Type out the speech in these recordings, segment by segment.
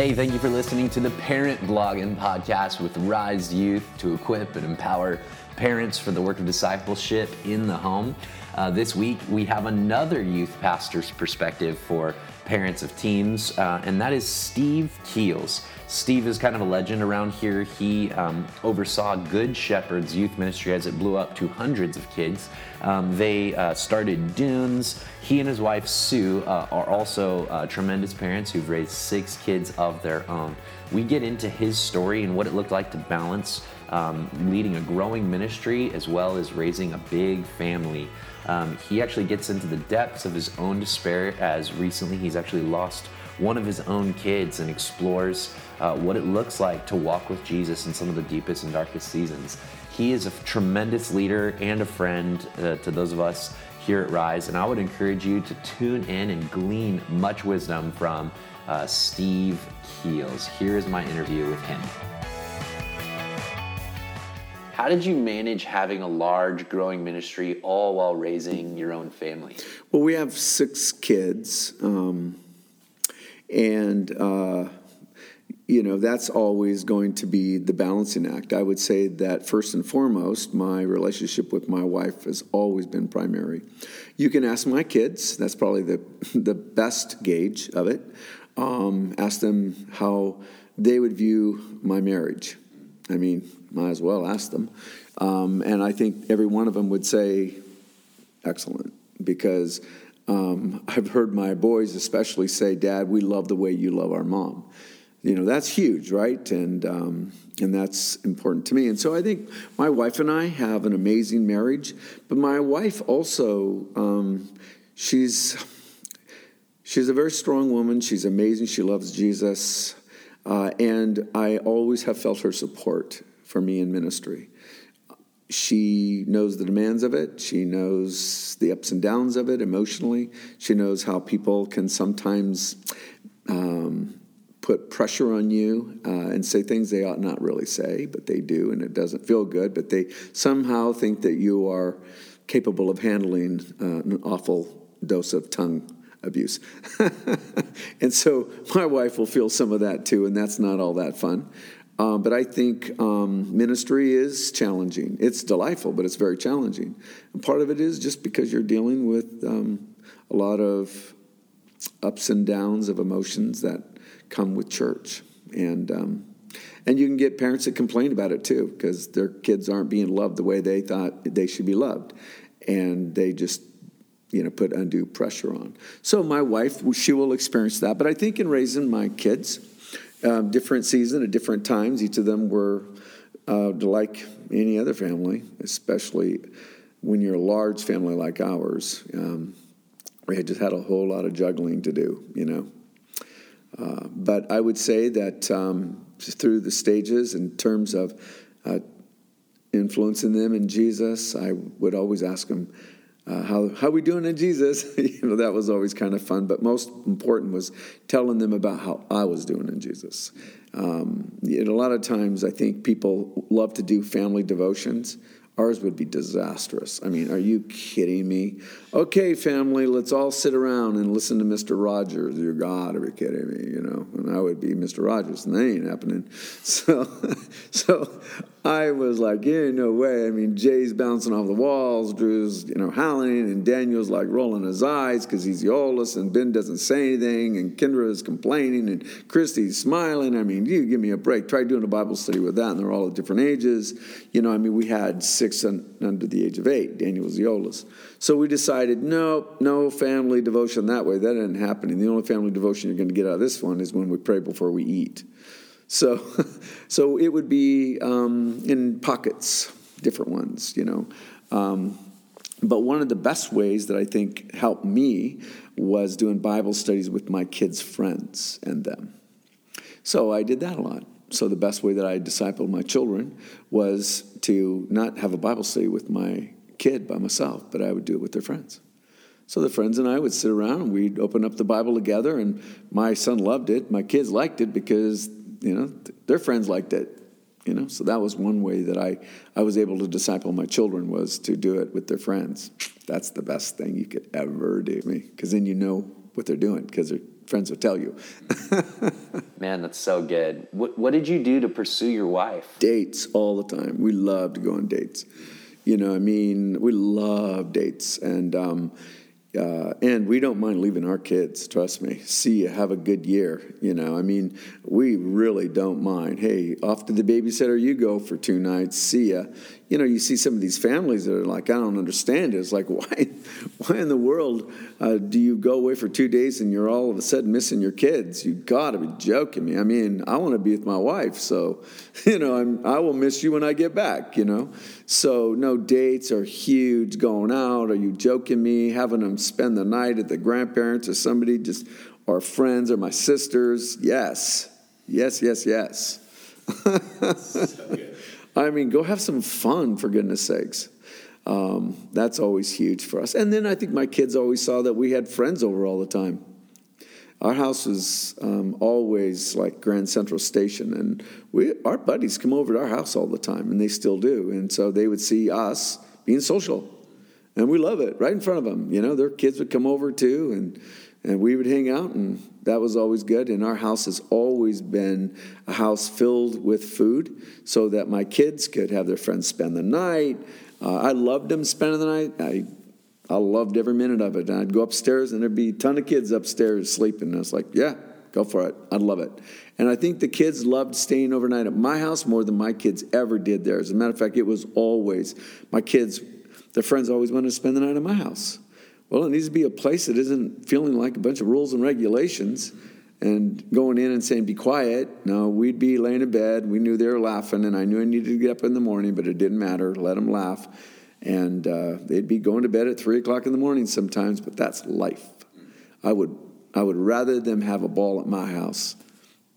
Hey, thank you for listening to the Parent Blogging Podcast with Rise Youth to equip and empower parents for the work of discipleship in the home. Uh, this week, we have another youth pastor's perspective for parents of teens, uh, and that is Steve Keels. Steve is kind of a legend around here. He um, oversaw Good Shepherd's youth ministry as it blew up to hundreds of kids. Um, they uh, started Dunes. He and his wife Sue uh, are also uh, tremendous parents who've raised six kids of their own. We get into his story and what it looked like to balance um, leading a growing ministry as well as raising a big family. Um, he actually gets into the depths of his own despair as recently he's actually lost one of his own kids and explores uh, what it looks like to walk with Jesus in some of the deepest and darkest seasons. He is a tremendous leader and a friend uh, to those of us here at Rise, and I would encourage you to tune in and glean much wisdom from uh, Steve Keels. Here is my interview with him. How did you manage having a large, growing ministry all while raising your own family? Well, we have six kids, um, and uh, you know that's always going to be the balancing act. I would say that first and foremost, my relationship with my wife has always been primary. You can ask my kids; that's probably the the best gauge of it. Um, ask them how they would view my marriage. I mean, might as well ask them. Um, and I think every one of them would say, excellent, because um, I've heard my boys especially say, Dad, we love the way you love our mom. You know, that's huge, right? And, um, and that's important to me. And so I think my wife and I have an amazing marriage, but my wife also, um, she's, she's a very strong woman. She's amazing. She loves Jesus. Uh, and I always have felt her support for me in ministry. She knows the demands of it. She knows the ups and downs of it emotionally. She knows how people can sometimes um, put pressure on you uh, and say things they ought not really say, but they do, and it doesn't feel good. But they somehow think that you are capable of handling uh, an awful dose of tongue abuse. and so my wife will feel some of that too, and that's not all that fun. Uh, but I think um, ministry is challenging. It's delightful, but it's very challenging. And part of it is just because you're dealing with um, a lot of ups and downs of emotions that come with church. And um, and you can get parents that complain about it too because their kids aren't being loved the way they thought they should be loved, and they just you know put undue pressure on. So my wife, she will experience that. But I think in raising my kids um, different season at different times. Each of them were uh, like any other family, especially when you're a large family like ours. Um, we had just had a whole lot of juggling to do, you know. Uh, but I would say that um, through the stages, in terms of uh, influencing them in Jesus, I would always ask them, uh, how how we doing in Jesus? you know that was always kind of fun. But most important was telling them about how I was doing in Jesus. Um, and a lot of times, I think people love to do family devotions. Ours would be disastrous. I mean, are you kidding me? Okay, family, let's all sit around and listen to Mr. Rogers. You're God, are you kidding me? You know, and I would be Mr. Rogers, and that ain't happening. So, so I was like, yeah, no way. I mean, Jay's bouncing off the walls, Drew's, you know, howling, and Daniel's like rolling his eyes because he's the oldest, and Ben doesn't say anything, and Kendra is complaining, and Christy's smiling. I mean, you give me a break. Try doing a Bible study with that, and they're all at different ages. You know, I mean, we had six under the age of eight. Daniel was the oldest. So we decided, no, no family devotion that way. That isn't happening. The only family devotion you're going to get out of this one is when we pray before we eat. So, so it would be um, in pockets, different ones, you know. Um, but one of the best ways that I think helped me was doing Bible studies with my kids' friends and them. So I did that a lot. So the best way that I discipled my children was to not have a Bible study with my kid by myself, but I would do it with their friends. So the friends and I would sit around and we'd open up the Bible together, and my son loved it. My kids liked it because you know, their friends liked it. You know, so that was one way that I, I was able to disciple my children was to do it with their friends. That's the best thing you could ever do me, because then you know what they're doing, because their friends will tell you. Man, that's so good. What, what did you do to pursue your wife? Dates all the time. We love to go on dates. You know, I mean, we love dates. And, um, uh, and we don't mind leaving our kids, trust me. See you, have a good year. You know, I mean, we really don't mind. Hey, off to the babysitter you go for two nights. See ya. You know, you see some of these families that are like, I don't understand it. It's like, why, why in the world uh, do you go away for two days and you're all of a sudden missing your kids? You got to be joking me. I mean, I want to be with my wife, so you know, I'm, I will miss you when I get back. You know, so no dates are huge. Going out? Are you joking me? Having them spend the night at the grandparents or somebody just or friends or my sisters? Yes, yes, yes, yes. so I mean, go have some fun for goodness sakes. Um, that's always huge for us. And then I think my kids always saw that we had friends over all the time. Our house was um, always like Grand Central Station, and we our buddies come over to our house all the time, and they still do. And so they would see us being social, and we love it right in front of them. You know, their kids would come over too, and and we would hang out, and that was always good. And our house has always been a house filled with food, so that my kids could have their friends spend the night. Uh, I loved them spending the night. I I loved every minute of it. And I'd go upstairs and there'd be a ton of kids upstairs sleeping. And I was like, yeah, go for it. I'd love it. And I think the kids loved staying overnight at my house more than my kids ever did there. As a matter of fact, it was always my kids, their friends always wanted to spend the night at my house. Well, it needs to be a place that isn't feeling like a bunch of rules and regulations and going in and saying, be quiet. No, we'd be laying in bed. We knew they were laughing, and I knew I needed to get up in the morning, but it didn't matter. Let them laugh and uh, they'd be going to bed at three o'clock in the morning sometimes. But that's life. I would I would rather them have a ball at my house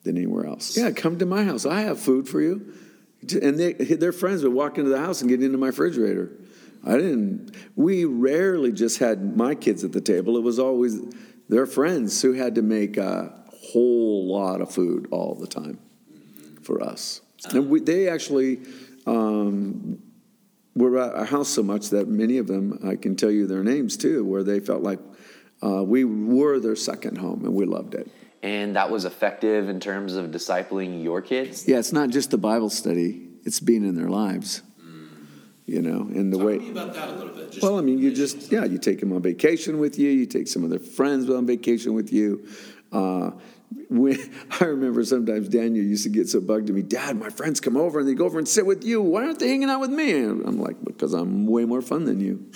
than anywhere else. Yeah, come to my house. I have food for you. And they, their friends would walk into the house and get into my refrigerator. I didn't. We rarely just had my kids at the table. It was always their friends who had to make a whole lot of food all the time for us. And we, they actually um, were at our house so much that many of them, I can tell you their names too, where they felt like uh, we were their second home and we loved it. And that was effective in terms of discipling your kids? Yeah, it's not just the Bible study, it's being in their lives. You know, in the Talk way. to me about that a little bit. well, I mean, you just, yeah, you take them on vacation with you, you take some of their friends on vacation with you. Uh, when, I remember sometimes Daniel used to get so bugged at me, Dad, my friends come over and they go over and sit with you. Why aren't they hanging out with me? And I'm like, because I'm way more fun than you.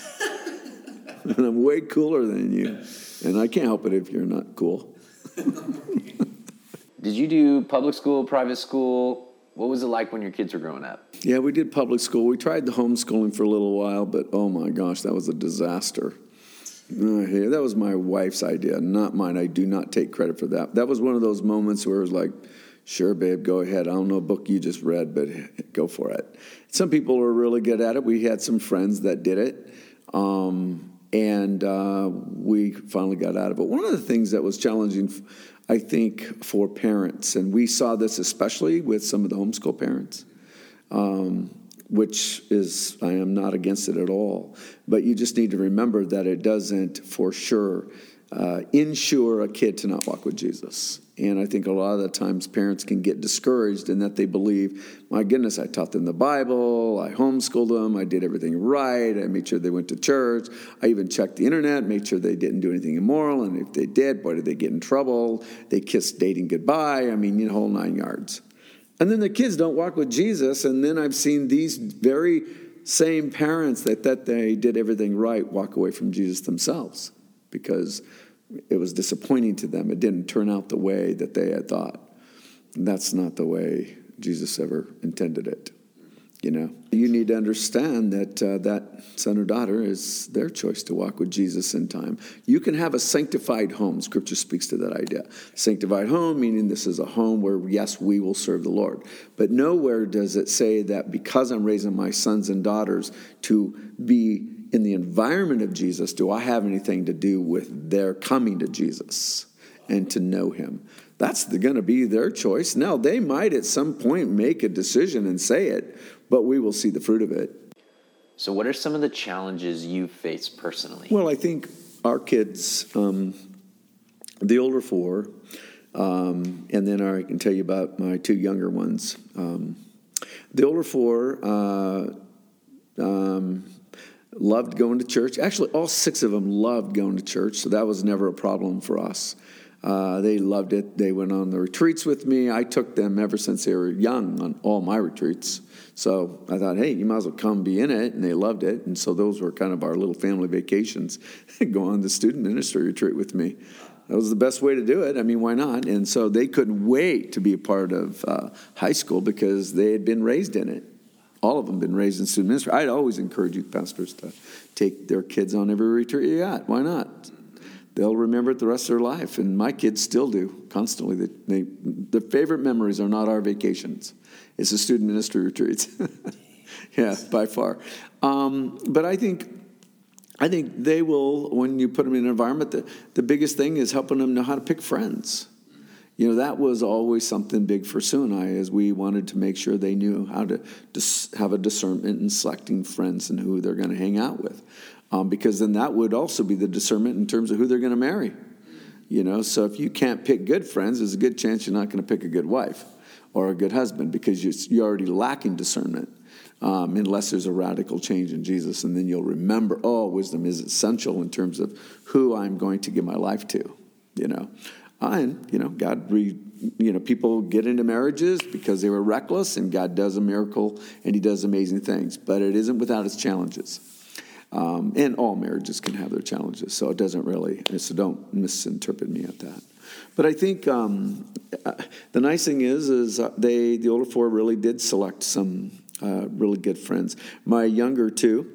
and I'm way cooler than you. And I can't help it if you're not cool. Did you do public school, private school? What was it like when your kids were growing up? Yeah, we did public school. We tried the homeschooling for a little while, but oh my gosh, that was a disaster. Uh, that was my wife's idea, not mine. I do not take credit for that. That was one of those moments where it was like, sure, babe, go ahead. I don't know a book you just read, but go for it. Some people are really good at it. We had some friends that did it. Um, and uh, we finally got out of it. But one of the things that was challenging, I think, for parents, and we saw this especially with some of the homeschool parents, um, which is, I am not against it at all, but you just need to remember that it doesn't for sure uh, ensure a kid to not walk with Jesus. And I think a lot of the times parents can get discouraged in that they believe, my goodness, I taught them the Bible, I homeschooled them, I did everything right, I made sure they went to church, I even checked the internet, made sure they didn't do anything immoral, and if they did, boy, did they get in trouble. They kissed dating goodbye. I mean, you know, whole nine yards. And then the kids don't walk with Jesus, and then I've seen these very same parents that, that they did everything right walk away from Jesus themselves because it was disappointing to them. It didn't turn out the way that they had thought. And that's not the way Jesus ever intended it. You know, you need to understand that uh, that son or daughter is their choice to walk with Jesus in time. You can have a sanctified home. Scripture speaks to that idea. Sanctified home, meaning this is a home where, yes, we will serve the Lord. But nowhere does it say that because I'm raising my sons and daughters to be in the environment of Jesus, do I have anything to do with their coming to Jesus and to know Him? That's going to be their choice. Now, they might at some point make a decision and say it, but we will see the fruit of it. So, what are some of the challenges you face personally? Well, I think our kids, um, the older four, Um, and then I can tell you about my two younger ones. Um, the older four uh, um, loved going to church. Actually, all six of them loved going to church, so that was never a problem for us. Uh, they loved it. They went on the retreats with me. I took them ever since they were young on all my retreats. So I thought, hey, you might as well come be in it. And they loved it. And so those were kind of our little family vacations. Go on the student ministry retreat with me. That was the best way to do it. I mean, why not? And so they couldn't wait to be a part of uh, high school because they had been raised in it. All of them been raised in student ministry. I'd always encourage youth pastors to take their kids on every retreat you got. Why not? They'll remember it the rest of their life, and my kids still do constantly. They, they, their favorite memories are not our vacations; it's the student ministry retreats. yeah, by far. Um, but I think I think they will, when you put them in an environment, the, the biggest thing is helping them know how to pick friends. You know, that was always something big for Sue and I, as we wanted to make sure they knew how to dis- have a discernment in selecting friends and who they're going to hang out with. Um, because then that would also be the discernment in terms of who they're going to marry. You know, so if you can't pick good friends, there's a good chance you're not going to pick a good wife or a good husband because you're already lacking discernment um, unless there's a radical change in Jesus. And then you'll remember, oh, wisdom is essential in terms of who I'm going to give my life to, you know. And, you know, God, re, you know, people get into marriages because they were reckless, and God does a miracle and He does amazing things. But it isn't without its challenges. Um, and all marriages can have their challenges, so it doesn't really, so don't misinterpret me at that. But I think um, uh, the nice thing is, is uh, they, the older four really did select some uh, really good friends. My younger two,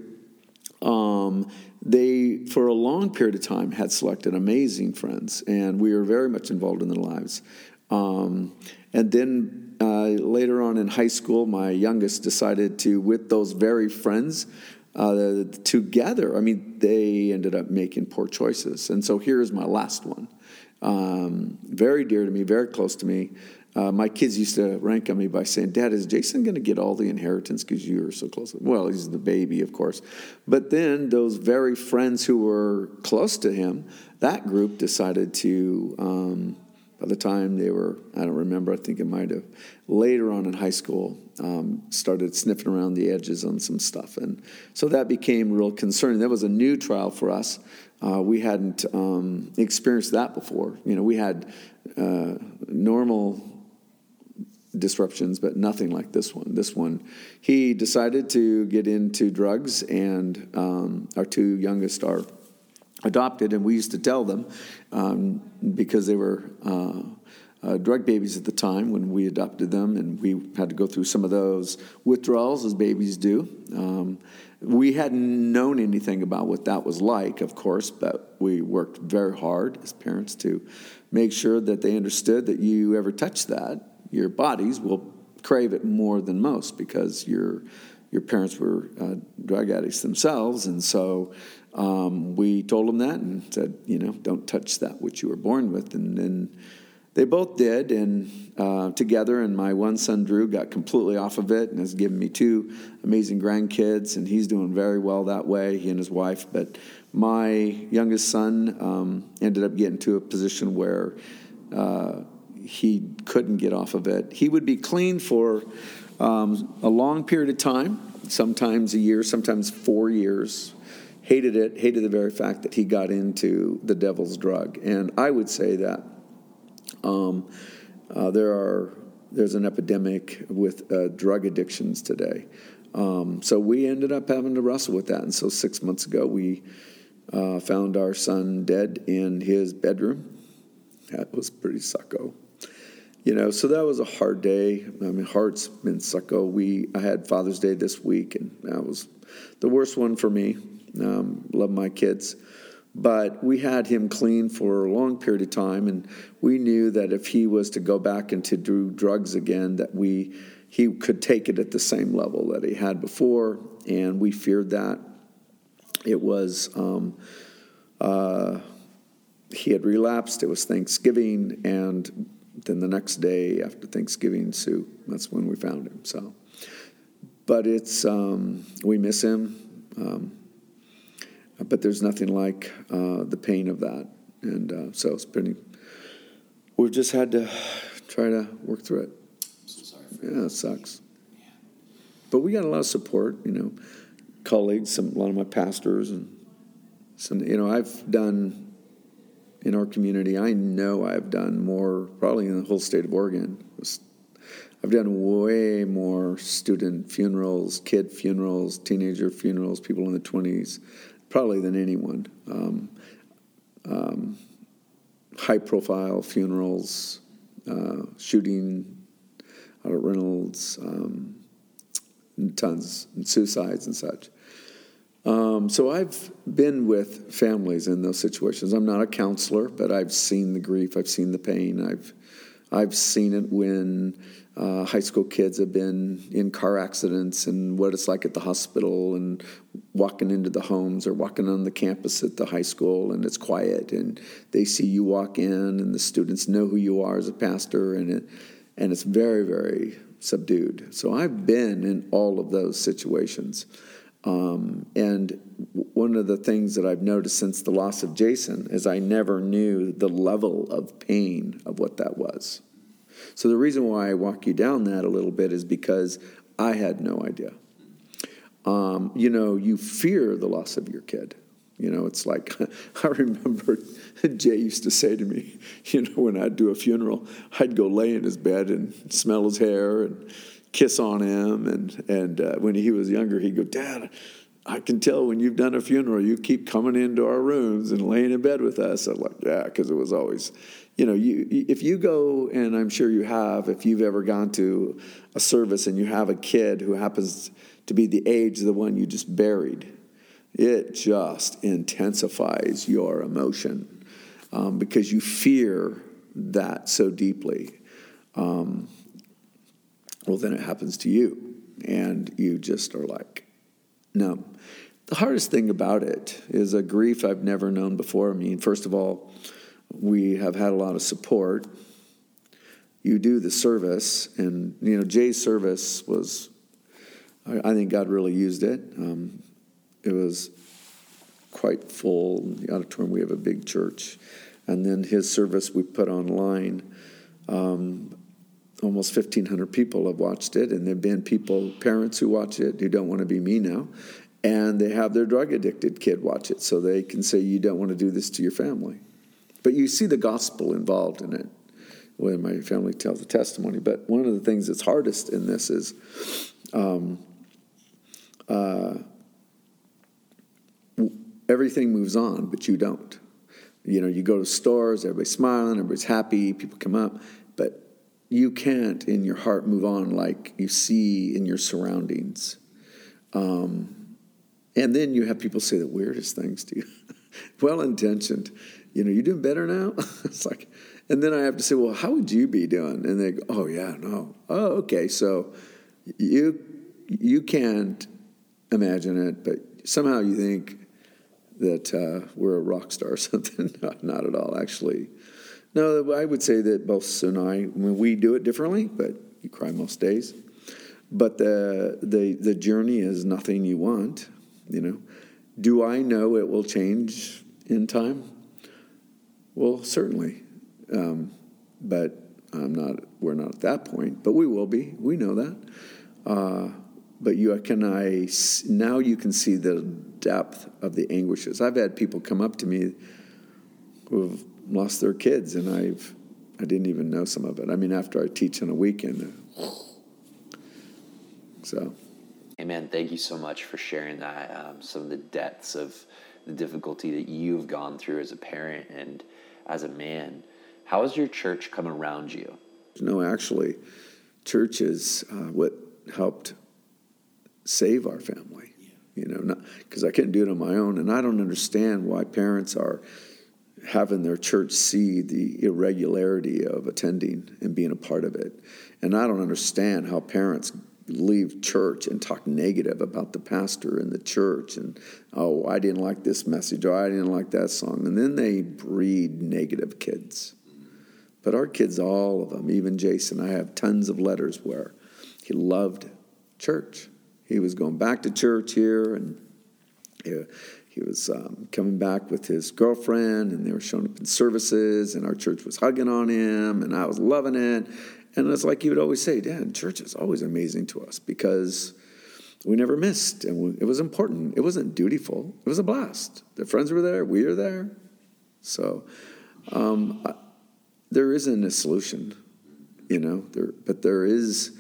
um, they for a long period of time had selected amazing friends, and we were very much involved in their lives. Um, and then uh, later on in high school, my youngest decided to, with those very friends, uh, together. I mean, they ended up making poor choices, and so here's my last one. Um, very dear to me, very close to me. Uh, my kids used to rank on me by saying, Dad, is Jason going to get all the inheritance because you are so close? Well, he's the baby, of course. But then those very friends who were close to him, that group decided to, um, by the time they were, I don't remember, I think it might have, later on in high school, um, started sniffing around the edges on some stuff. And so that became real concerning. That was a new trial for us. Uh, we hadn't um, experienced that before. You know, we had uh, normal disruptions, but nothing like this one. This one, he decided to get into drugs, and um, our two youngest are adopted, and we used to tell them um, because they were. Uh, uh, drug babies at the time when we adopted them, and we had to go through some of those withdrawals as babies do. Um, we hadn't known anything about what that was like, of course, but we worked very hard as parents to make sure that they understood that you ever touch that, your bodies will crave it more than most because your your parents were uh, drug addicts themselves, and so um, we told them that and said, you know, don't touch that which you were born with, and then they both did, and uh, together. And my one son Drew got completely off of it and has given me two amazing grandkids, and he's doing very well that way. He and his wife, but my youngest son um, ended up getting to a position where. Uh, he couldn't get off of it. He would be clean for um, a long period of time, sometimes a year, sometimes four years. Hated it, hated the very fact that he got into the devil's drug. And I would say that um, uh, there are there's an epidemic with uh, drug addictions today. Um, so we ended up having to wrestle with that. And so six months ago, we uh, found our son dead in his bedroom. That was pretty sucko you know, so that was a hard day. I mean, heart's been sucko. We I had Father's Day this week, and that was the worst one for me. Um, love my kids, but we had him clean for a long period of time, and we knew that if he was to go back and to do drugs again, that we he could take it at the same level that he had before, and we feared that. It was. Um, uh, he had relapsed. It was Thanksgiving, and then the next day after Thanksgiving, Sue, that's when we found him. So, but it's um, we miss him, um, but there's nothing like uh, the pain of that, and uh, so it's pretty. we've just had to try to work through it. I'm so sorry. Yeah, it sucks. But we got a lot of support, you know, colleagues, some, a lot of my pastors, and some, you know, I've done in our community. I know I've done more, probably in the whole state of Oregon. I've done way more student funerals, kid funerals, teenager funerals, people in the twenties, probably than anyone. Um, um, high profile funerals, uh, shooting out at Reynolds, um, and tons, and suicides and such. Um, so I've been with families in those situations. I'm not a counselor, but I've seen the grief, I've seen the pain, I've I've seen it when uh, high school kids have been in car accidents and what it's like at the hospital and walking into the homes or walking on the campus at the high school and it's quiet and they see you walk in and the students know who you are as a pastor and it and it's very very subdued. So I've been in all of those situations. Um, and one of the things that I've noticed since the loss of Jason is I never knew the level of pain of what that was. So the reason why I walk you down that a little bit is because I had no idea. Um, you know, you fear the loss of your kid. You know, it's like I remember Jay used to say to me, you know, when I'd do a funeral, I'd go lay in his bed and smell his hair and kiss on him. And and uh, when he was younger, he'd go, Dad, I can tell when you've done a funeral, you keep coming into our rooms and laying in bed with us. I'm like, yeah, because it was always you know, you if you go, and I'm sure you have, if you've ever gone to a service and you have a kid who happens to be the age of the one you just buried, it just intensifies your emotion um, because you fear that so deeply. Um, well, then it happens to you, and you just are like no. The hardest thing about it is a grief I've never known before. I mean, first of all, we have had a lot of support. You do the service, and you know Jay's service was. I, think God really used it. Um, it was quite full. The auditorium, we have a big church, and then his service we put online. Um, almost 1,500 people have watched it, and there've been people, parents who watch it who don't want to be me now, and they have their drug addicted kid watch it so they can say, You don't want to do this to your family. But you see the gospel involved in it when my family tells the testimony. But one of the things that's hardest in this is um, uh, everything moves on, but you don't. You know, you go to stores, everybody's smiling, everybody's happy, people come up, you can't in your heart move on like you see in your surroundings. Um, and then you have people say the weirdest things to you, well intentioned you know, You're doing better now? it's like, and then I have to say, well, how would you be doing? And they go, oh yeah, no, oh okay. So you you can't imagine it, but somehow you think that uh, we're a rock star or something. no, not at all, actually. No, I would say that both Sue and I, we do it differently, but you cry most days. But the the the journey is nothing you want, you know. Do I know it will change in time? Well, certainly, um, but I'm not. We're not at that point, but we will be. We know that. Uh, but you can I now you can see the depth of the anguishes. I've had people come up to me who have lost their kids, and I've I didn't even know some of it. I mean, after I teach on a weekend, so. Amen. Thank you so much for sharing that. Um, some of the depths of the difficulty that you've gone through as a parent and as a man. How has your church come around you? No, actually, church is uh, what helped save our family. You know, because I couldn't do it on my own, and I don't understand why parents are having their church see the irregularity of attending and being a part of it. And I don't understand how parents leave church and talk negative about the pastor and the church and oh i didn't like this message or i didn't like that song. And then they breed negative kids. But our kids all of them even jason i have tons of letters where he loved church. He was going back to church here and he was um, coming back with his girlfriend, and they were showing up in services, and our church was hugging on him, and I was loving it. And it's like he would always say, Dad, church is always amazing to us because we never missed, and we, it was important. It wasn't dutiful, it was a blast. The friends were there, we were there. So um, I, there isn't a solution, you know, there, but there is,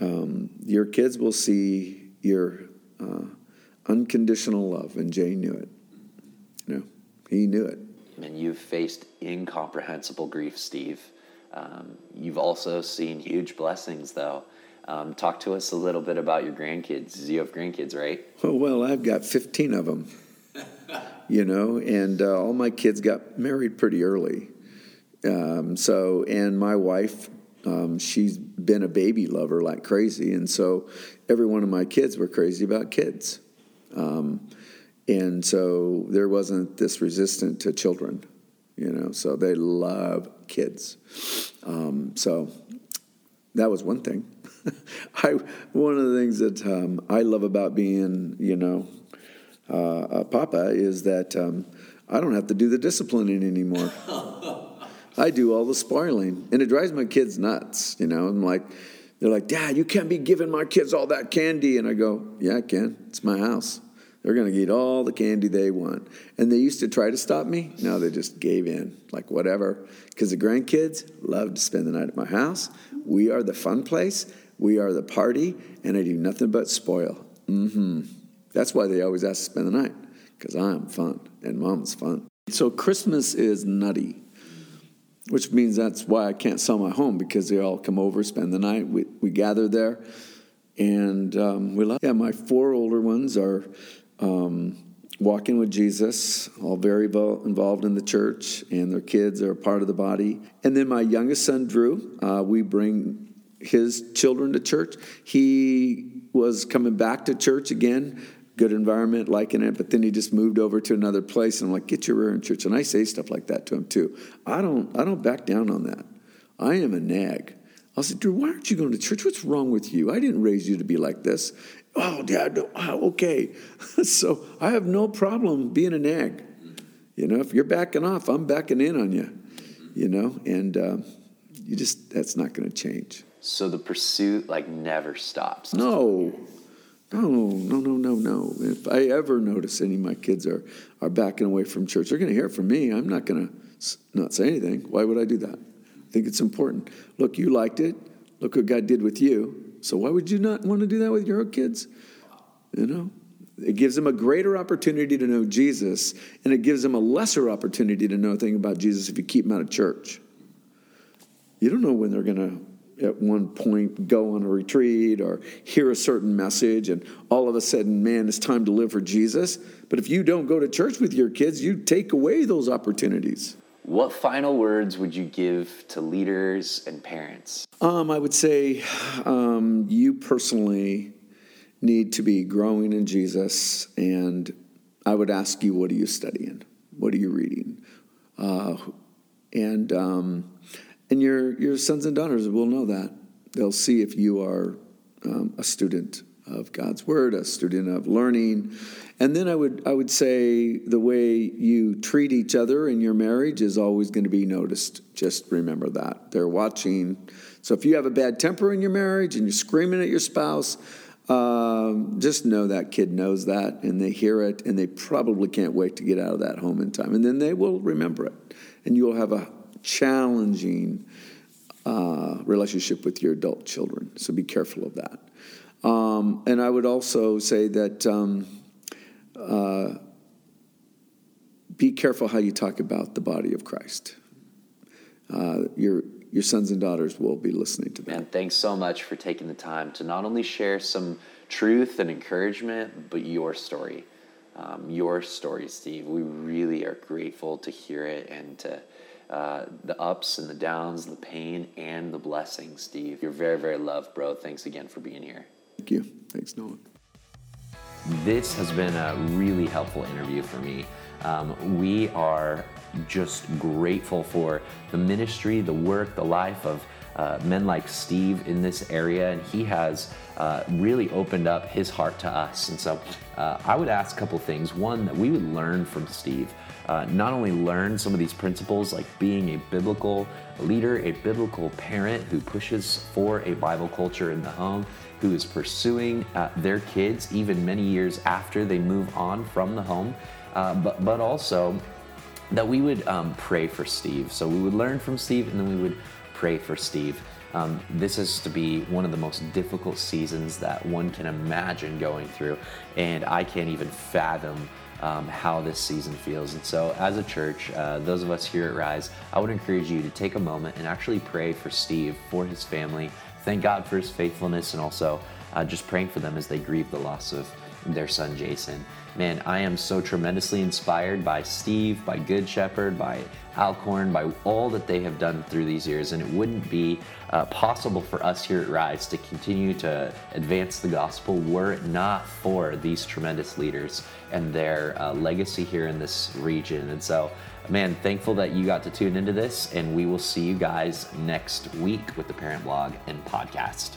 um, your kids will see your uh, unconditional love, and Jay knew it. You know, he knew it. And you've faced incomprehensible grief, Steve. Um, you've also seen huge blessings, though. Um, talk to us a little bit about your grandkids. You have grandkids, right? Oh, well, I've got 15 of them, you know, and uh, all my kids got married pretty early. Um, so, and my wife, um, she's been a baby lover like crazy. And so every one of my kids were crazy about kids. Um, and so there wasn't this resistance to children, you know, so they love kids. Um, so that was one thing. I one of the things that um, I love about being, you know, uh, a papa is that um, I don't have to do the disciplining anymore. I do all the spoiling, and it drives my kids nuts. You know, I'm like, they're like, Dad, you can't be giving my kids all that candy, and I go, Yeah, I can. It's my house. They're going to eat all the candy they want. And they used to try to stop me. Now they just gave in, like whatever. Because the grandkids love to spend the night at my house. We are the fun place. We are the party, and I do nothing but spoil. Mm-hmm. That's why they always ask to spend the night, because I'm fun and mom's fun. So Christmas is nutty, which means that's why I can't sell my home because they all come over, spend the night. We, we gather there, and um, we love. Yeah, my four older ones are um, walking with Jesus, all very involved in the church, and their kids are a part of the body. And then my youngest son, Drew, uh, we bring his children to church. He was coming back to church again, good environment, liking it, but then he just moved over to another place. And I'm like, get your rear in church. And I say stuff like that to him too. I don't, I don't back down on that. I am a nag. I'll say, Drew, why aren't you going to church? What's wrong with you? I didn't raise you to be like this. Oh, Dad, oh, okay. so I have no problem being a nag. You know, if you're backing off, I'm backing in on you. You know, and uh, you just that's not going to change. So the pursuit like never stops. No, no, no, no, no, no. If I ever notice any of my kids are are backing away from church, they're going to hear it from me. I'm not going to not say anything. Why would I do that? I think it's important. Look, you liked it. Look what God did with you. So why would you not want to do that with your kids? You know, it gives them a greater opportunity to know Jesus, and it gives them a lesser opportunity to know a thing about Jesus if you keep them out of church. You don't know when they're going to at one point go on a retreat or hear a certain message and all of a sudden man it's time to live for jesus. But if you don't go to church with your kids you take away those opportunities. What final words would you give to leaders and parents? Um, i would say um, you personally need to be growing in jesus and i would ask you what are you studying? What are you reading? Uh, and um, and your, your sons and daughters will know that. They'll see if you are um, a student of God's word, a student of learning. And then I would, I would say the way you treat each other in your marriage is always going to be noticed. Just remember that. They're watching. So if you have a bad temper in your marriage and you're screaming at your spouse, um, just know that kid knows that and they hear it and they probably can't wait to get out of that home in time. And then they will remember it. And you'll have a challenging uh, relationship with your adult children. So be careful of that. Um, and I would also say that um, uh, be careful how you talk about the body of Christ. Uh, your your sons and daughters will be listening to that. Man, thanks so much for taking the time to not only share some truth and encouragement, but your story. Um, your story, Steve. We really are grateful to hear it and to uh, the ups and the downs, the pain and the blessings, Steve. You're very, very loved, bro. Thanks again for being here. Thank you. Thanks, Nolan. This has been a really helpful interview for me. Um, we are just grateful for the ministry, the work, the life of uh, men like Steve in this area, and he has uh, really opened up his heart to us. And so uh, I would ask a couple things. One, that we would learn from Steve. Uh, not only learn some of these principles like being a biblical leader, a biblical parent who pushes for a Bible culture in the home, who is pursuing uh, their kids even many years after they move on from the home, but, but also that we would um, pray for Steve. So we would learn from Steve and then we would pray for Steve. Um, this is to be one of the most difficult seasons that one can imagine going through, and I can't even fathom um, how this season feels. And so, as a church, uh, those of us here at Rise, I would encourage you to take a moment and actually pray for Steve, for his family. Thank God for his faithfulness, and also uh, just praying for them as they grieve the loss of their son Jason. Man, I am so tremendously inspired by Steve, by Good Shepherd, by Alcorn, by all that they have done through these years. And it wouldn't be uh, possible for us here at Rise to continue to advance the gospel were it not for these tremendous leaders and their uh, legacy here in this region. And so, man, thankful that you got to tune into this. And we will see you guys next week with the Parent Blog and Podcast.